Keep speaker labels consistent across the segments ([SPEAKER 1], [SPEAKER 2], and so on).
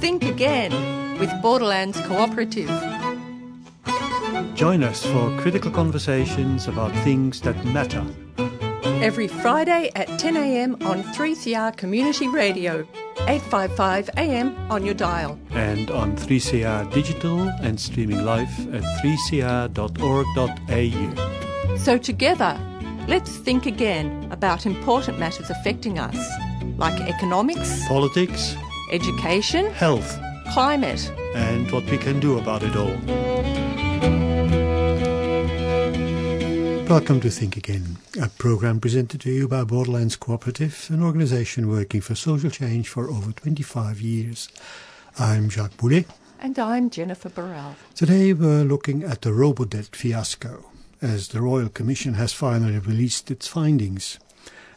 [SPEAKER 1] Think again with Borderlands Cooperative.
[SPEAKER 2] Join us for critical conversations about things that matter.
[SPEAKER 1] Every Friday at 10am on 3CR Community Radio, 855 AM on your dial.
[SPEAKER 2] And on 3CR Digital and streaming live at 3cr.org.au.
[SPEAKER 1] So together, let's think again about important matters affecting us, like economics,
[SPEAKER 2] Politics,
[SPEAKER 1] education,
[SPEAKER 2] health,
[SPEAKER 1] climate.
[SPEAKER 2] and what we can do about it all. Welcome to Think Again, a program presented to you by Borderlands Cooperative, an organization working for social change for over 25 years. I'm Jacques Boulet.
[SPEAKER 1] And I'm Jennifer Burrell.
[SPEAKER 2] Today we're looking at the Robodebt fiasco, as the Royal Commission has finally released its findings.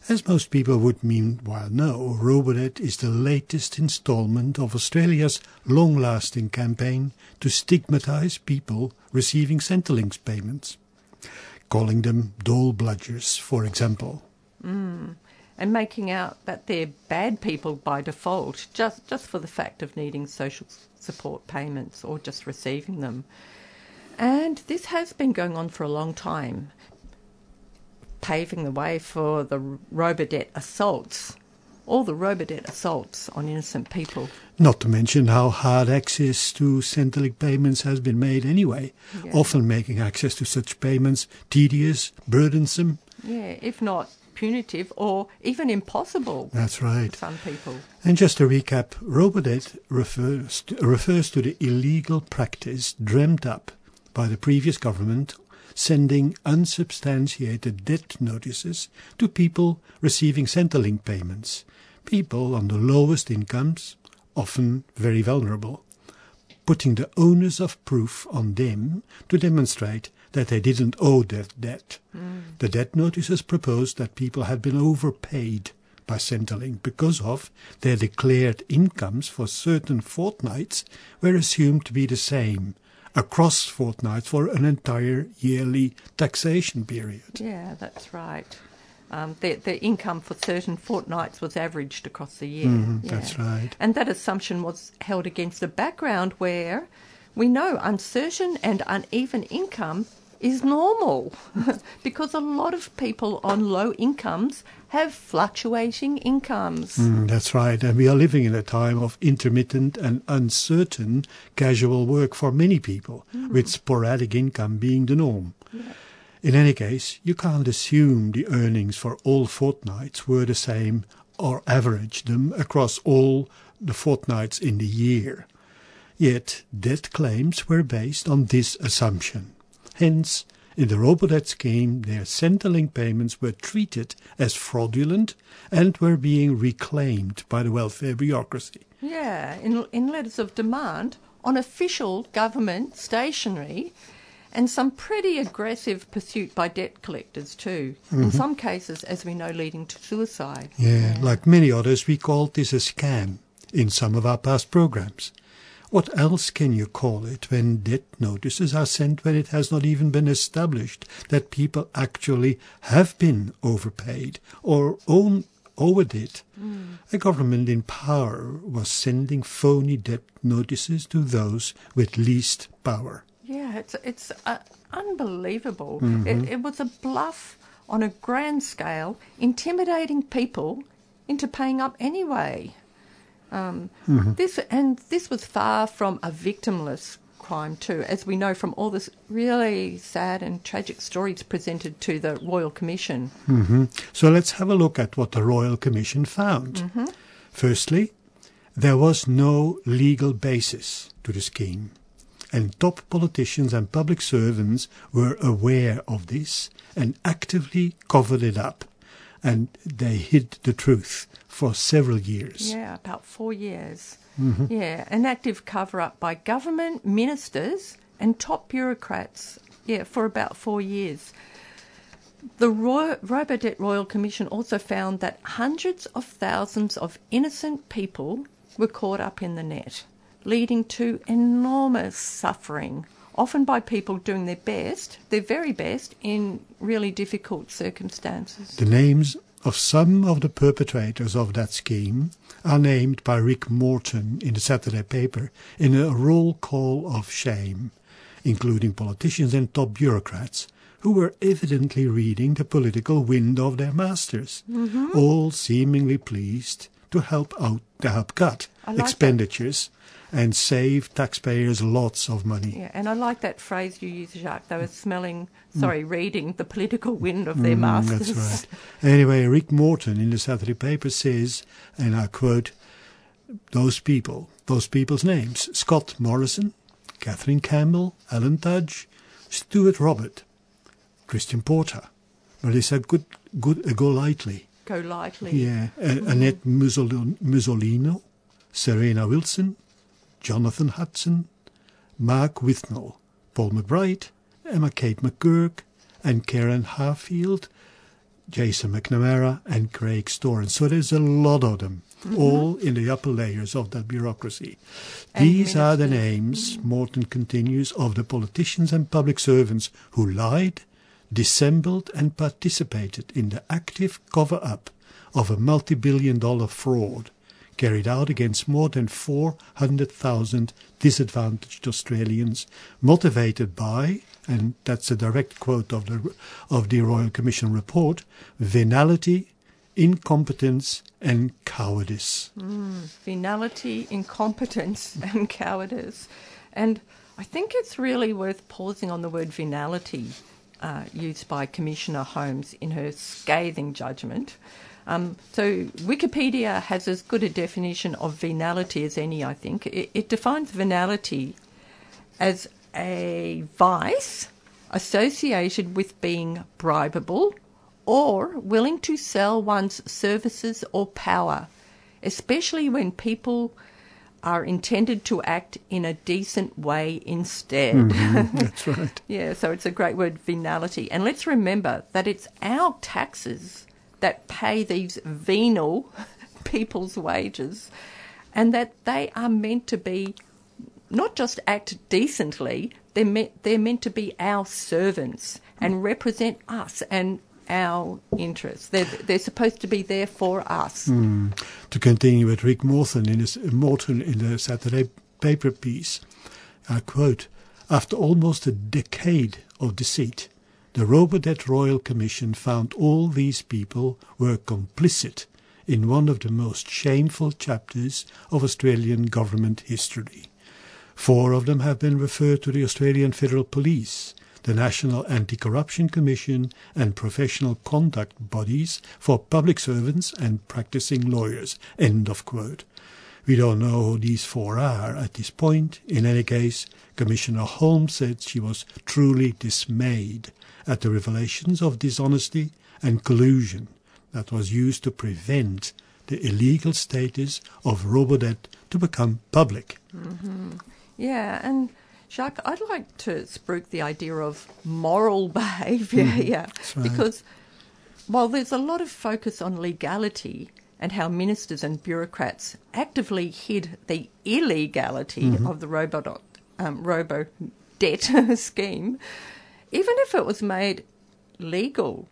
[SPEAKER 2] As most people would meanwhile know, Robodebt is the latest installment of Australia's long-lasting campaign to stigmatise people receiving Centrelink payments, calling them dole bludgers, for example. Mm.
[SPEAKER 1] And making out that they're bad people by default, just, just for the fact of needing social support payments or just receiving them. And this has been going on for a long time, paving the way for the Robodebt assaults, all the Robodebt assaults on innocent people.
[SPEAKER 2] Not to mention how hard access to Centrelink payments has been made anyway,
[SPEAKER 1] Yeah.
[SPEAKER 2] often making access to such payments tedious, burdensome.
[SPEAKER 1] Yeah, if not punitive or even impossible
[SPEAKER 2] That's right.
[SPEAKER 1] for some people.
[SPEAKER 2] And just to recap, Robodebt refers to, refers to the illegal practice dreamt up by the previous government sending unsubstantiated debt notices to people receiving Centrelink payments, people on the lowest incomes, often very vulnerable, putting the onus of proof on them to demonstrate that they didn't owe that debt. Mm. The debt notices proposed that people had been overpaid by Centrelink because of their declared incomes for certain fortnights were assumed to be the same across fortnights for an entire yearly taxation period.
[SPEAKER 1] Yeah, that's right. Um, the, the income for certain fortnights was averaged across the year.
[SPEAKER 2] Mhm,
[SPEAKER 1] yeah.
[SPEAKER 2] That's right.
[SPEAKER 1] And that assumption was held against a background where we know uncertain and uneven income is normal because a lot of people on low incomes have fluctuating incomes.
[SPEAKER 2] Mm, that's right. And we are living in a time of intermittent and uncertain casual work for many people, with sporadic income being the norm. In any case, you can't assume the earnings for all fortnights were the same or average them across all the fortnights in the year. Yet debt claims were based on this assumption. Hence, in the Robodebt scheme, their Centrelink payments were treated as fraudulent and were being reclaimed by the welfare bureaucracy.
[SPEAKER 1] Yeah, in, in letters of demand on official government stationery and some pretty aggressive pursuit by debt collectors too. In mm-hmm. some cases, as we know, leading to suicide.
[SPEAKER 2] Yeah, like many others, we called this a scam in some of our past programs. What else can you call it when debt notices are sent when it has not even been established that people actually have been overpaid or own owed it? A government in power was sending phony debt notices to those with least power.
[SPEAKER 1] Yeah, it's it's uh, unbelievable. It, it was a bluff on a grand scale, intimidating people into paying up anyway. Um, This and this was far from a victimless crime too, as we know from all this really sad and tragic stories presented to the Royal Commission.
[SPEAKER 2] hmm So let's have a look at what the Royal Commission found. Firstly, there was no legal basis to the scheme, and top politicians and public servants were aware of this and actively covered it up, and they hid the truth for several years.
[SPEAKER 1] Yeah, about four years. Mm-hmm. Yeah, an active cover up by government, ministers, and top bureaucrats. Yeah, for about four years. The Roy- Robodebt Royal Commission also found that hundreds of thousands of innocent people were caught up in the net, leading to enormous suffering, often by people doing their best, their very best, in really difficult circumstances.
[SPEAKER 2] The names of some of the perpetrators of that scheme are named by Rick Morton in the Saturday paper in a roll call of shame, including politicians and top bureaucrats who were evidently reading the political wind of their masters,
[SPEAKER 1] Mm-hmm.
[SPEAKER 2] all seemingly pleased to help out to help cut
[SPEAKER 1] like
[SPEAKER 2] expenditures and save taxpayers lots of money.
[SPEAKER 1] Yeah, and I like that phrase you use, Jacques. They were smelling, sorry, reading the political wind of their masters.
[SPEAKER 2] Mm. That's right. Anyway, Rick Morton in the Saturday paper says, and I quote, those people, those people's names, Scott Morrison, Catherine Campbell, Alan Tudge, Stuart Robert, Christian Porter, Melissa Good, Good, uh, Golightly,
[SPEAKER 1] Go lightly.
[SPEAKER 2] yeah, uh, Annette Musolino, Serena Wilson, Jonathan Hudson, Mark Withnell, Paul McBride, Emma Kate McGuirk, and Karen Harfield, Jason McNamara, and Craig Storen. So there's a lot of them, mm-hmm. all in the upper layers of that bureaucracy.
[SPEAKER 1] And
[SPEAKER 2] These are the names, Morton continues, of the politicians and public servants who lied, dissembled, and participated in the active cover up of a multi billion dollar fraud carried out against more than 400,000 disadvantaged Australians, motivated by, and that's a direct quote of the, of the Royal Commission report, venality, incompetence, and cowardice.
[SPEAKER 1] Venality, incompetence, and cowardice. And I think it's really worth pausing on the word venality uh, used by Commissioner Holmes in her scathing judgment. Um, so Wikipedia has as good a definition of venality as any, I think. It, it defines venality as a vice associated with being bribable or willing to sell one's services or power, especially when people are intended to act in a decent way instead.
[SPEAKER 2] That's right.
[SPEAKER 1] Yeah, so it's a great word, venality. And let's remember that it's our taxes that pay these venal people's wages and that they are meant to be not just act decently, they're meant, they're meant to be our servants and represent us and our interests. They're, they're supposed to be there for us. Hmm.
[SPEAKER 2] To continue with Rick Morton in, his, Morton in the Saturday paper piece, I quote, After almost a decade of deceit, the Robodebt Royal Commission found all these people were complicit in one of the most shameful chapters of Australian government history. Four of them have been referred to the Australian Federal Police, the National Anti-Corruption Commission and professional conduct bodies for public servants and practicing lawyers. End of quote. We don't know who these four are at this point. In any case, Commissioner Holmes said she was truly dismayed at the revelations of dishonesty and collusion that was used to prevent the illegal status of Robodebt to become public. Mm-hmm.
[SPEAKER 1] Yeah, and Jacques, I'd like to spruik the idea of moral behaviour mm-hmm. here
[SPEAKER 2] right.
[SPEAKER 1] because while there's a lot of focus on legality and how ministers and bureaucrats actively hid the illegality mm-hmm. of the um, robo debt scheme, even if it was made legal,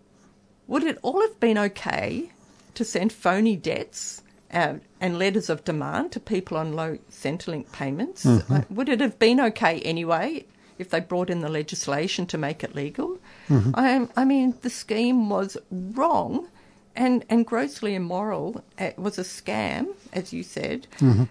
[SPEAKER 1] would it all have been okay to send phony debts uh, and letters of demand to people on low Centrelink payments? Uh, would it have been okay anyway if they brought in the legislation to make it legal? I, I mean, the scheme was wrong and, and grossly immoral. It was a scam, as you said.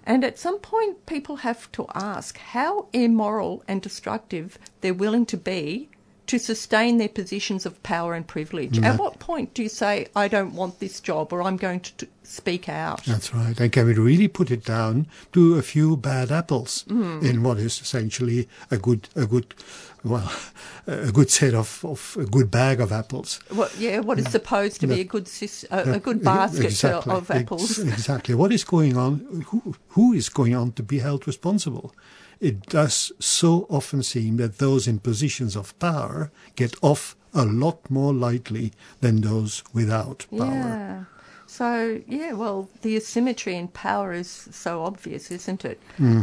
[SPEAKER 1] And at some point, people have to ask how immoral and destructive they're willing to be to sustain their positions of power and privilege. Mm. At what point do you say, I don't want this job or I'm going to t- speak out?
[SPEAKER 2] That's right. And can we really put it down to a few bad apples mm. in what is essentially a good, a good, well, a good set of, of a good bag of apples.
[SPEAKER 1] What, yeah, what is mm. supposed to be a good a, a good basket
[SPEAKER 2] Exactly.
[SPEAKER 1] of apples.
[SPEAKER 2] Ex- exactly. What is going on? Who, who is going on to be held responsible? It does so often seem that those in positions of power get off a lot more lightly than those without power.
[SPEAKER 1] Yeah. So, yeah, well, the asymmetry in power is so obvious, isn't it?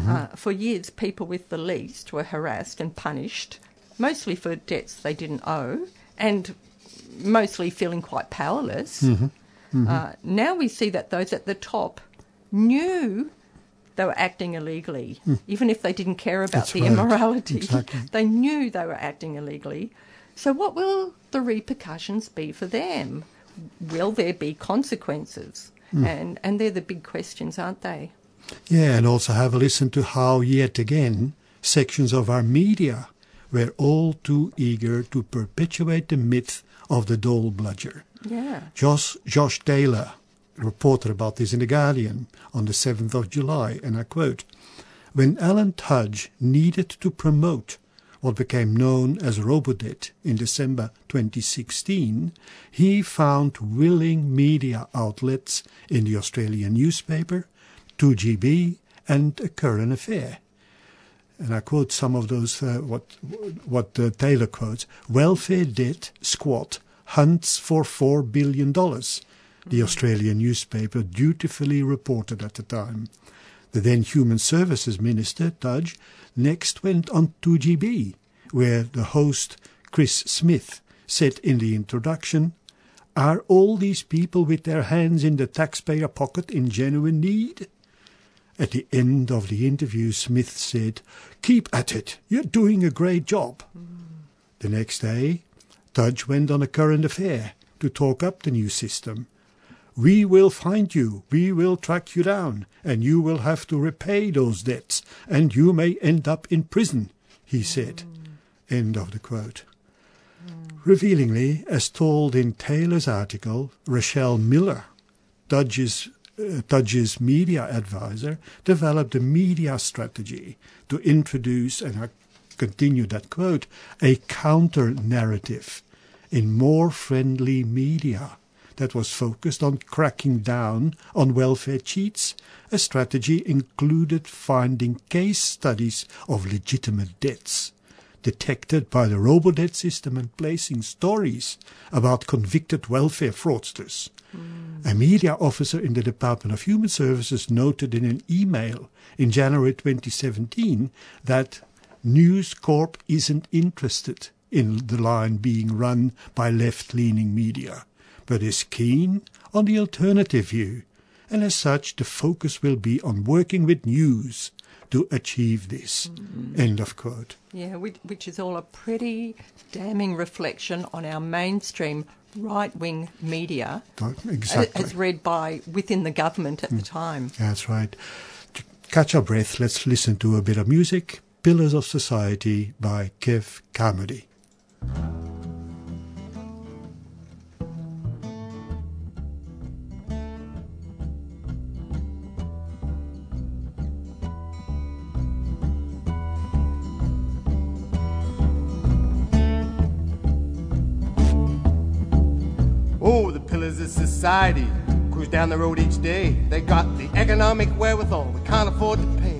[SPEAKER 1] Uh, for years, people with the least were harassed and punished, mostly for debts they didn't owe, and mostly feeling quite powerless. Uh, now we see that those at the top knew they were acting illegally, hmm. even if they didn't care about
[SPEAKER 2] That's
[SPEAKER 1] the
[SPEAKER 2] right.
[SPEAKER 1] immorality.
[SPEAKER 2] Exactly.
[SPEAKER 1] they knew they were acting illegally. So, what will the repercussions be for them? Will there be consequences? Hmm. And and they're the big questions, aren't they?
[SPEAKER 2] Yeah, and also have a listen to how, yet again, sections of our media were all too eager to perpetuate the myth of the dole bludger.
[SPEAKER 1] Yeah.
[SPEAKER 2] Josh, Josh Taylor reported about this in The Guardian on the 7th of July, and I quote, When Alan Tudge needed to promote what became known as Robodebt in December 2016, he found willing media outlets in the Australian newspaper, 2GB, and A Current Affair. And I quote some of those, uh, what, what uh, Taylor quotes, welfare debt squat hunts for $4 billion, the Australian newspaper dutifully reported at the time. The then Human Services Minister, Tudge, next went on 2GB, where the host, Chris Smith, said in the introduction, Are all these people with their hands in the taxpayer pocket in genuine need? At the end of the interview, Smith said, Keep at it. You're doing a great job. The next day, Tudge went on a current affair to talk up the new system. We will find you, we will track you down, and you will have to repay those debts, and you may end up in prison, he said. End of the quote. Revealingly, as told in Taylor's article, Rachelle Miller, Tudge's, uh, media advisor, developed a media strategy to introduce, and I continue that quote, a counter narrative in more friendly media that was focused on cracking down on welfare cheats. A strategy included finding case studies of legitimate debts detected by the Robodebt system and placing stories about convicted welfare fraudsters. Hmm. A media officer in the Department of Human Services noted in an email in January 2017 that News Corp isn't interested in the line being run by left leaning media, but is keen on the alternative view, and as such, the focus will be on working with news to achieve this. Mm. End of quote.
[SPEAKER 1] Yeah, which, which is all a pretty damning reflection on our mainstream right wing media
[SPEAKER 2] Exactly.
[SPEAKER 1] as read by within the government at the mm. time.
[SPEAKER 2] That's right. To catch our breath, let's listen to a bit of music. Pillars of Society by Kev Carmody.
[SPEAKER 3] Pillars of society cruise down the road each day. They got the economic wherewithal we can't afford to pay.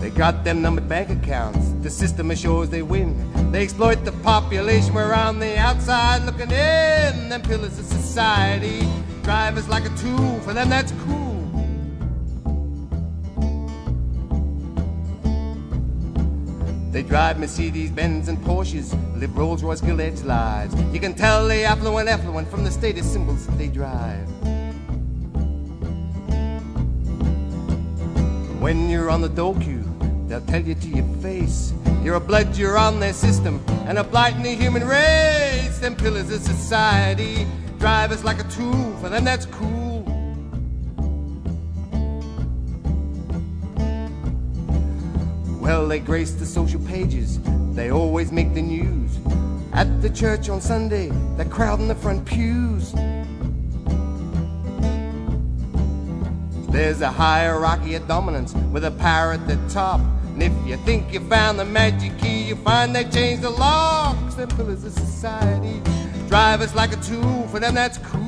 [SPEAKER 3] They got them numbered bank accounts. The system assures they win. They exploit the population. We're on the outside looking in. Them pillars of society drive us like a tool. For them, that's drive Mercedes Benz and Porsches, live Rolls Royce Gilt Edge lives. You can tell they affluent, affluent from the status symbols that they drive. When you're on the dole queue, they'll tell you to your face. You're a blood, you're on their system, and a blight in the human race. Them pillars of society drive us like a tool. For them, that's cool. Well, they grace the social pages, they always make the news. At the church on Sunday, they crowd in the front pews. There's a hierarchy of dominance with a power at the top. And if you think you found the magic key, you find they changed the locks. Them pillars of society drive us like a tool. For them, that's cool.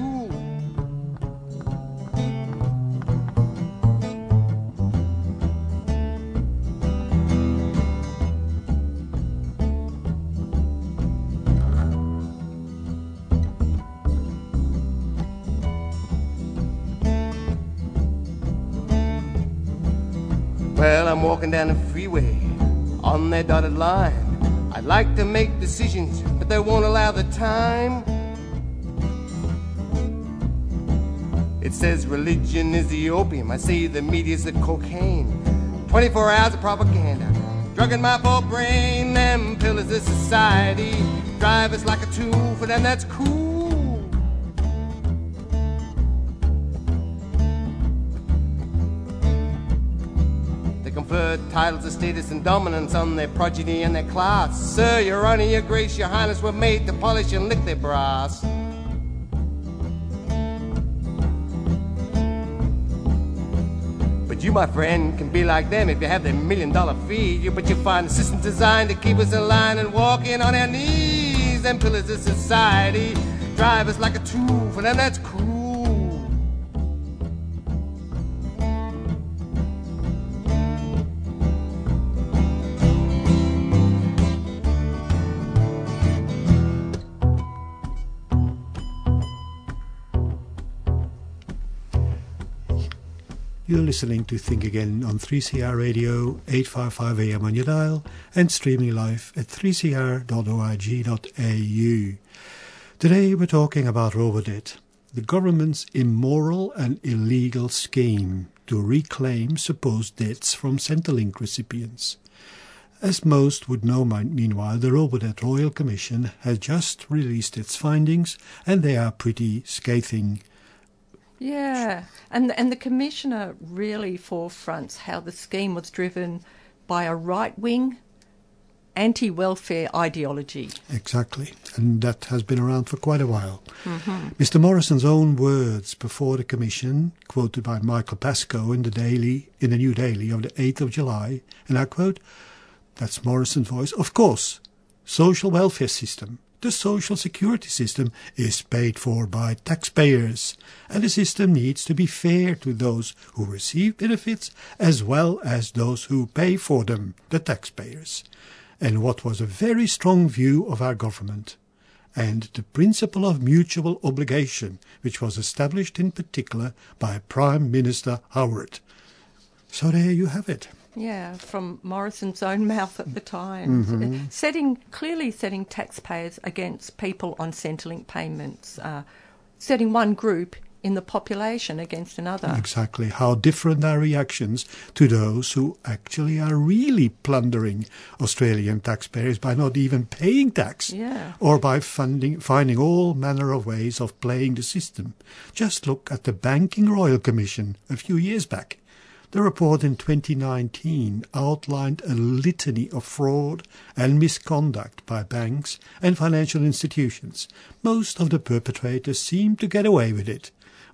[SPEAKER 3] Down the freeway on that dotted line. I'd like to make decisions, but they won't allow the time. It says religion is the opium. I say the media's the cocaine. 24 hours of propaganda. Drugging my poor brain. Them pillars of society drive us like a tool. For them, that's cool. Titles of status and dominance on their progeny and their class. Sir, your honor, your grace, your highness were made to polish and lick their brass. But you, my friend, can be like them if you have their million dollar fee. You, but you find a system designed to keep us in line and walking on our knees. And pillars of society drive us like a tool. For them, that's cool.
[SPEAKER 2] You're listening to Think Again on 3CR Radio, 855 AM on your dial, and streaming live at 3cr.org.au. Today we're talking about Robodebt, the government's immoral and illegal scheme to reclaim supposed debts from Centrelink recipients. As most would know, meanwhile, the Robodebt Royal Commission has just released its findings, and they are pretty scathing.
[SPEAKER 1] Yeah, and and the commissioner really forefronts how the scheme was driven by a right wing, anti welfare ideology.
[SPEAKER 2] Exactly, and that has been around for quite a while. Mm-hmm. Mr. Morrison's own words before the commission, quoted by Michael Pascoe in the Daily, in the New Daily of the 8th of July, and I quote, that's Morrison's voice, of course, social welfare system, the social security system is paid for by taxpayers, and the system needs to be fair to those who receive benefits as well as those who pay for them, the taxpayers. And what was a very strong view of our government and the principle of mutual obligation, which was established in particular by Prime Minister Howard. So there you have it.
[SPEAKER 1] Yeah, from Morrison's own mouth at the time,
[SPEAKER 2] Mm-hmm.
[SPEAKER 1] Uh, setting clearly setting taxpayers against people on Centrelink payments, uh, setting one group in the population against another.
[SPEAKER 2] Exactly. How different are reactions to those who actually are really plundering Australian taxpayers by not even paying tax
[SPEAKER 1] Yeah.
[SPEAKER 2] or by funding, finding all manner of ways of playing the system. Just look at the Banking Royal Commission a few years back. The report in 2019 outlined a litany of fraud and misconduct by banks and financial institutions. Most of the perpetrators seemed to get away with it,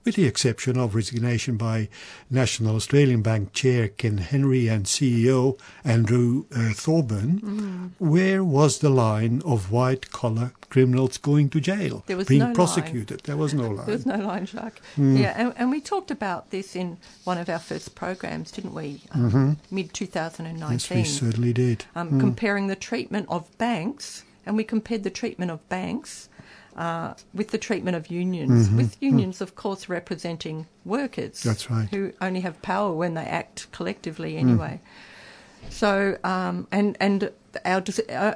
[SPEAKER 2] with the exception of resignation by National Australian Bank Chair Ken Henry and CEO Andrew uh, Thorburn. Where was the line of white collar criminals going to jail,
[SPEAKER 1] There was
[SPEAKER 2] being
[SPEAKER 1] no line.
[SPEAKER 2] prosecuted? There was no line.
[SPEAKER 1] There was no line, Jacques.
[SPEAKER 2] Hmm.
[SPEAKER 1] Yeah, and, and we talked about this in one of our first programs, didn't we? Um, Mid 2019.
[SPEAKER 2] Mm-hmm. yes, we certainly did.
[SPEAKER 1] um, comparing the treatment of banks, and we compared the treatment of banks uh, with the treatment of unions, with unions, of course, representing workers.
[SPEAKER 2] Mm-hmm. That's right.
[SPEAKER 1] Who only have power when they act collectively anyway. So, um, and, and our,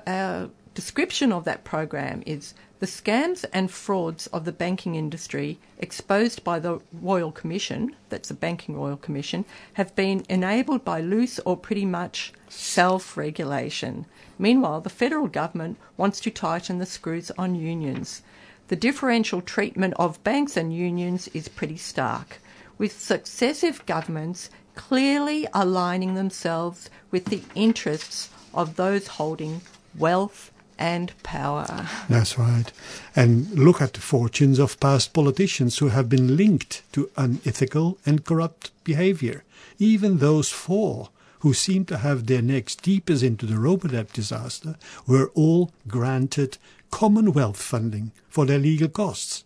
[SPEAKER 1] our description of that program is the scams and frauds of the banking industry exposed by the Royal Commission, that's the Banking Royal Commission, have been enabled by loose or pretty much self regulation. Meanwhile, the federal government wants to tighten the screws on unions. The differential treatment of banks and unions is pretty stark, with successive governments clearly aligning themselves with the interests of those holding wealth and power.
[SPEAKER 2] That's right. And look at the fortunes of past politicians who have been linked to unethical and corrupt behavior. Even those four who seem to have their necks deepest into the Robodebt disaster were all granted Commonwealth funding for their legal costs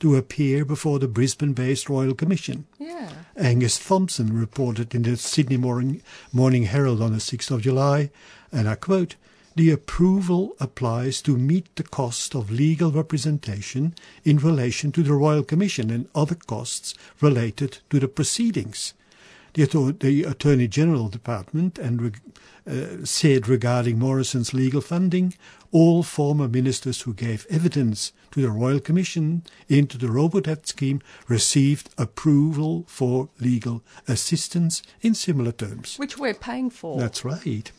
[SPEAKER 2] to appear before the Brisbane-based Royal Commission.
[SPEAKER 1] Yeah.
[SPEAKER 2] Angus Thompson reported in the Sydney Morning, Morning Herald on the 6th of July, and I quote, the approval applies to meet the cost of legal representation in relation to the Royal Commission and other costs related to the proceedings. the, the Attorney General Department and uh, said regarding Morrison's legal funding, all former ministers who gave evidence to the Royal Commission into the Robodebt scheme received approval for legal assistance in similar terms.
[SPEAKER 1] Which we're paying for.
[SPEAKER 2] That's right.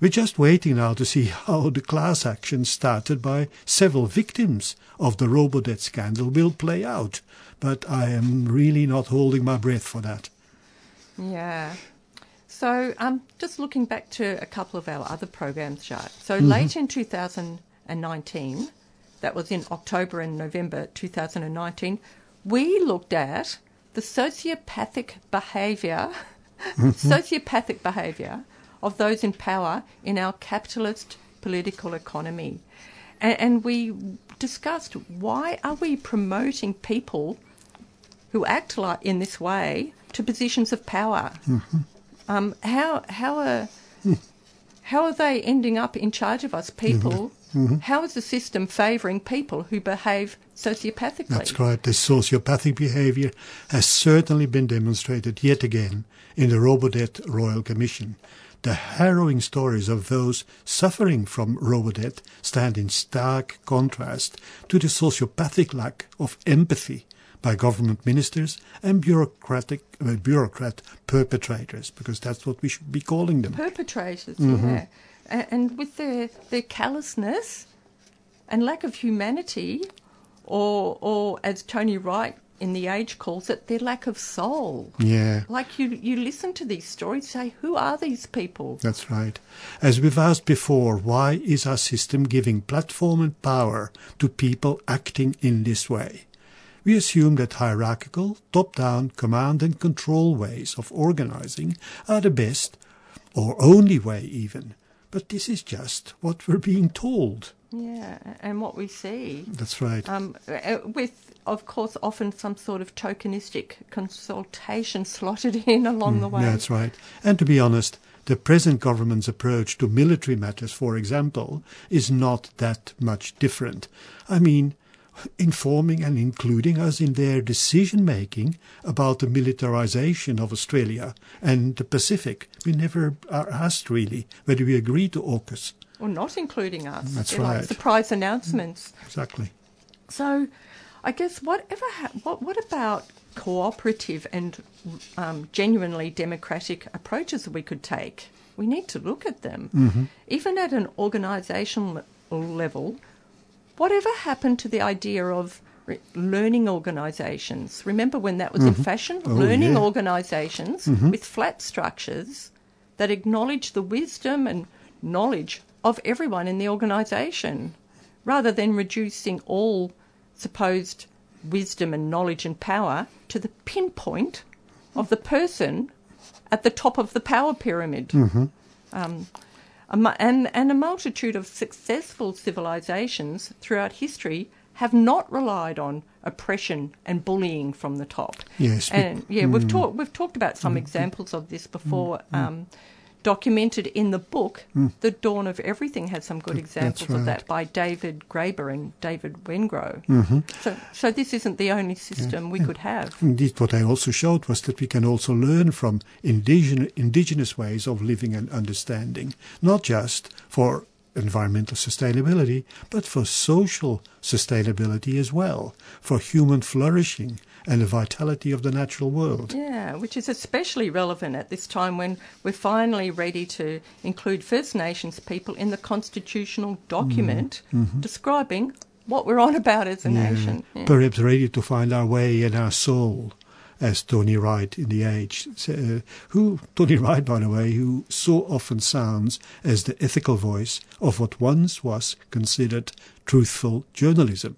[SPEAKER 2] We're just waiting now to see how the class action started by several victims of the Robodebt scandal will play out. But I am really not holding my breath for that.
[SPEAKER 1] Yeah. So, um, just looking back to a couple of our other programs, Jacques. So, mm-hmm. late in 2019, that was in October and November 2019, we looked at the sociopathic behaviour, mm-hmm. sociopathic behaviour of those in power in our capitalist political economy. And, and we discussed why are we promoting people who act like in this way to positions of power? Mm-hmm. Um, how how are how are they ending up in charge of us people? Mm-hmm. mm-hmm. How is the system favouring people who behave sociopathically?
[SPEAKER 2] That's right. This sociopathic behaviour has certainly been demonstrated yet again in the Robodebt Royal Commission. The harrowing stories of those suffering from Robodebt stand in stark contrast to the sociopathic lack of empathy by government ministers and bureaucratic uh, bureaucrat perpetrators, because that's what we should be calling them.
[SPEAKER 1] Perpetrators, mm-hmm. yeah. And with their, their callousness and lack of humanity, or, or as Tony Wright in the age calls it their lack of soul.
[SPEAKER 2] Yeah.
[SPEAKER 1] Like you you listen to these stories, say, who are these people?
[SPEAKER 2] That's right. As we've asked before, why is our system giving platform and power to people acting in this way? We assume that hierarchical, top-down command and control ways of organizing are the best, or only way even. But this is just what we're being told.
[SPEAKER 1] Yeah, and what we see.
[SPEAKER 2] That's right.
[SPEAKER 1] Um, with, of course, often some sort of tokenistic consultation slotted in along mm, the way.
[SPEAKER 2] That's right. And to be honest, the present government's approach to military matters, for example, is not that much different. I mean, informing and including us in their decision making about the militarization of Australia and the Pacific. We never are asked really whether we agree to AUKUS.
[SPEAKER 1] Or not including us.
[SPEAKER 2] That's They're right.
[SPEAKER 1] Like surprise announcements.
[SPEAKER 2] Exactly.
[SPEAKER 1] So, I guess whatever. Ha- what what about cooperative and um, genuinely democratic approaches that we could take? We need to look at them,
[SPEAKER 2] mm-hmm.
[SPEAKER 1] even at an organisational level. Whatever happened to the idea of learning organisations? Remember when that was mm-hmm. in fashion?
[SPEAKER 2] Oh,
[SPEAKER 1] learning
[SPEAKER 2] yeah.
[SPEAKER 1] organisations
[SPEAKER 2] mm-hmm.
[SPEAKER 1] with flat structures that acknowledge the wisdom and knowledge of everyone in the organisation, rather than reducing all supposed wisdom and knowledge and power to the pinpoint of the person at the top of the power pyramid.
[SPEAKER 2] Mm-hmm.
[SPEAKER 1] Um, and, and a multitude of successful civilizations throughout history have not relied on oppression and bullying from the top.
[SPEAKER 2] Yes,
[SPEAKER 1] and yeah, mm, we've talked we've talked about some mm, examples of this before. Mm, um, documented in the book,
[SPEAKER 2] mm.
[SPEAKER 1] The Dawn of Everything has some good examples
[SPEAKER 2] right.
[SPEAKER 1] of that by David Graeber and David Wengrow.
[SPEAKER 2] Mm-hmm.
[SPEAKER 1] So, so this isn't the only system yeah. we yeah. could have.
[SPEAKER 2] Indeed, what I also showed was that we can also learn from indigenous, indigenous ways of living and understanding, not just for environmental sustainability, but for social sustainability as well, for human flourishing and the vitality of the natural world.
[SPEAKER 1] Yeah, which is especially relevant at this time when we're finally ready to include First Nations people in the constitutional document
[SPEAKER 2] mm-hmm. mm-hmm.
[SPEAKER 1] describing what we're on about as a
[SPEAKER 2] yeah.
[SPEAKER 1] nation. Yeah.
[SPEAKER 2] Perhaps ready to find our way in our soul as Tony Wright in The Age, uh, who, Tony Wright, by the way, who so often sounds as the ethical voice of what once was considered truthful journalism.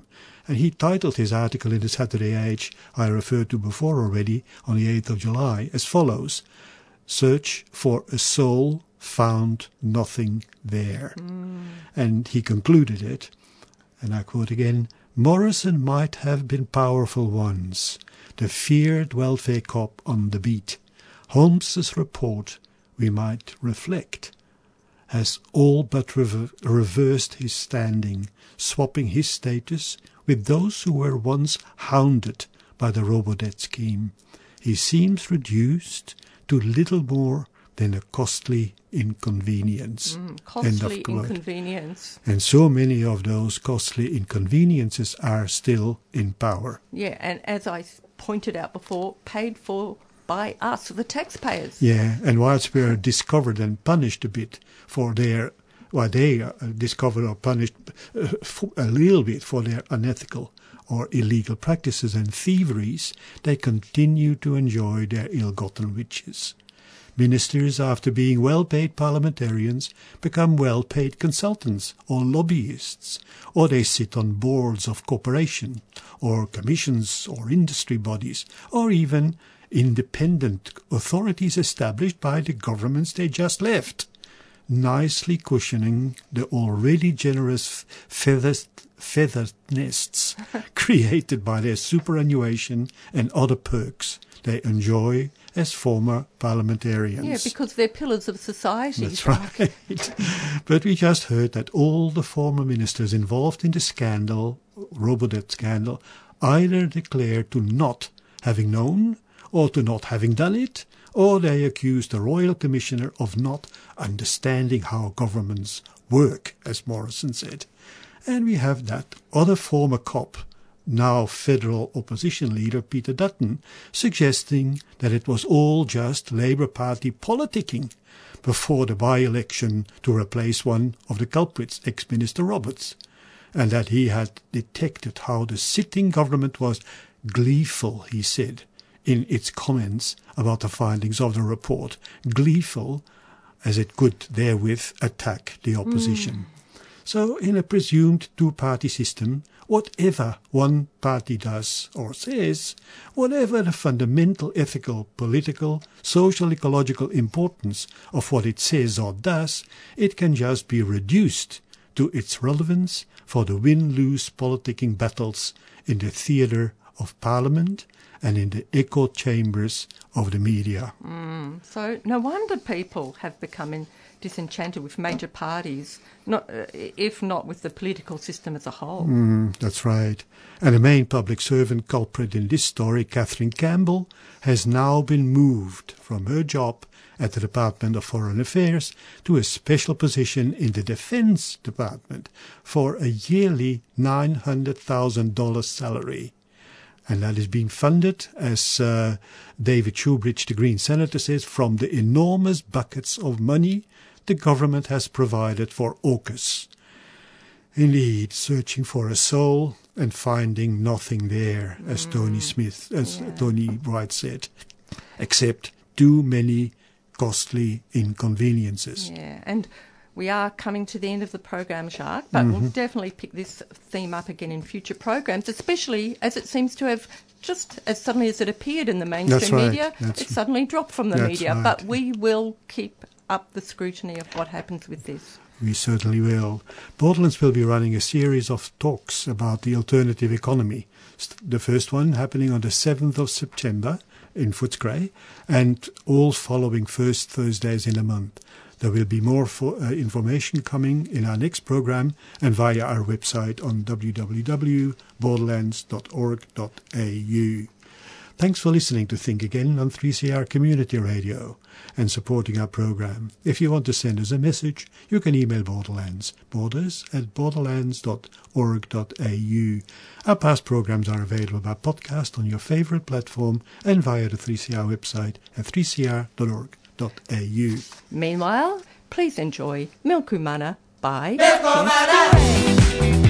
[SPEAKER 2] And he titled his article in the Saturday Age, I referred to before already, on the 8th of July, as follows Search for a soul found nothing there.
[SPEAKER 1] Mm.
[SPEAKER 2] And he concluded it, and I quote again Morrison might have been powerful once, the feared welfare cop on the beat. Holmes's report, we might reflect, has all but rever- reversed his standing, swapping his status with those who were once hounded by the Robodebt scheme. He seems reduced to little more than a costly inconvenience. Mm, of
[SPEAKER 1] Costly inconvenience.
[SPEAKER 2] And so many of those costly inconveniences are still in power.
[SPEAKER 1] Yeah, and as I pointed out before, paid for by us, the taxpayers.
[SPEAKER 2] Yeah, and whilst we are discovered and punished a bit for their, well, they are discovered or punished uh, a little bit for their unethical or illegal practices and thieveries, they continue to enjoy their ill-gotten riches. Ministers, after being well-paid parliamentarians, become well-paid consultants or lobbyists, or they sit on boards of corporation, or commissions or industry bodies, or even independent authorities established by the governments they just left, nicely cushioning the already generous feathered, feathered nests created by their superannuation and other perks they enjoy as former parliamentarians.
[SPEAKER 1] Yeah, because they're pillars of society.
[SPEAKER 2] That's right. but we just heard that all the former ministers involved in the scandal, Robodebt scandal, either declared to not having known or to not having done it, or they accused the Royal Commissioner of not understanding how governments work, as Morrison said. And we have that other former cop, now federal opposition leader Peter Dutton, suggesting that it was all just Labor Party politicking before the by-election to replace one of the culprits, ex-minister Roberts, and that he had detected how the sitting government was gleeful, he said, in its comments about the findings of the report, gleeful as it could therewith attack the opposition. Hmm. So, in a presumed two party system, whatever one party does or says, whatever the fundamental ethical, political, social, ecological importance of what it says or does, it can just be reduced to its relevance for the win lose politicking battles in the theatre of parliament and in the echo chambers of the media.
[SPEAKER 1] So no wonder people have become in, disenchanted with major parties, not, uh, if not with the political system as a whole.
[SPEAKER 2] Mm, that's right. And the main public servant culprit in this story, Catherine Campbell, has now been moved from her job at the Department of Foreign Affairs to a special position in the Defense Department for a yearly $900,000 salary. And that is being funded, as uh, David Shoebridge, the Green Senator, says, from the enormous buckets of money the government has provided for AUKUS. Indeed, searching for a soul and finding nothing there, as Tony Smith, as
[SPEAKER 1] Yeah.
[SPEAKER 2] Tony Wright said, except too many costly inconveniences.
[SPEAKER 1] Yeah, and we are coming to the end of the program, Jacques, but
[SPEAKER 2] Mm-hmm.
[SPEAKER 1] we'll definitely pick this theme up again in future programs, especially as it seems to have just as suddenly as it appeared in the mainstream
[SPEAKER 2] right,
[SPEAKER 1] media,
[SPEAKER 2] that's-
[SPEAKER 1] it suddenly dropped from the
[SPEAKER 2] that's
[SPEAKER 1] media.
[SPEAKER 2] right.
[SPEAKER 1] But we will keep up the scrutiny of what happens with this.
[SPEAKER 2] We certainly will. Borderlands will be running a series of talks about the alternative economy. The first one happening on the 7th of September in Footscray, and all following first Thursdays in a month. There will be more uh, information coming in our next program and via our website on www.borderlands.org.au. Thanks for listening to Think Again on 3CR Community Radio and supporting our program. If you want to send us a message, you can email Borderlands, borders at borderlands.org.au. Our past programs are available by podcast on your favorite platform and via the 3CR website at 3cr.org.au.
[SPEAKER 1] Meanwhile, please enjoy Milkumana by
[SPEAKER 4] Hey,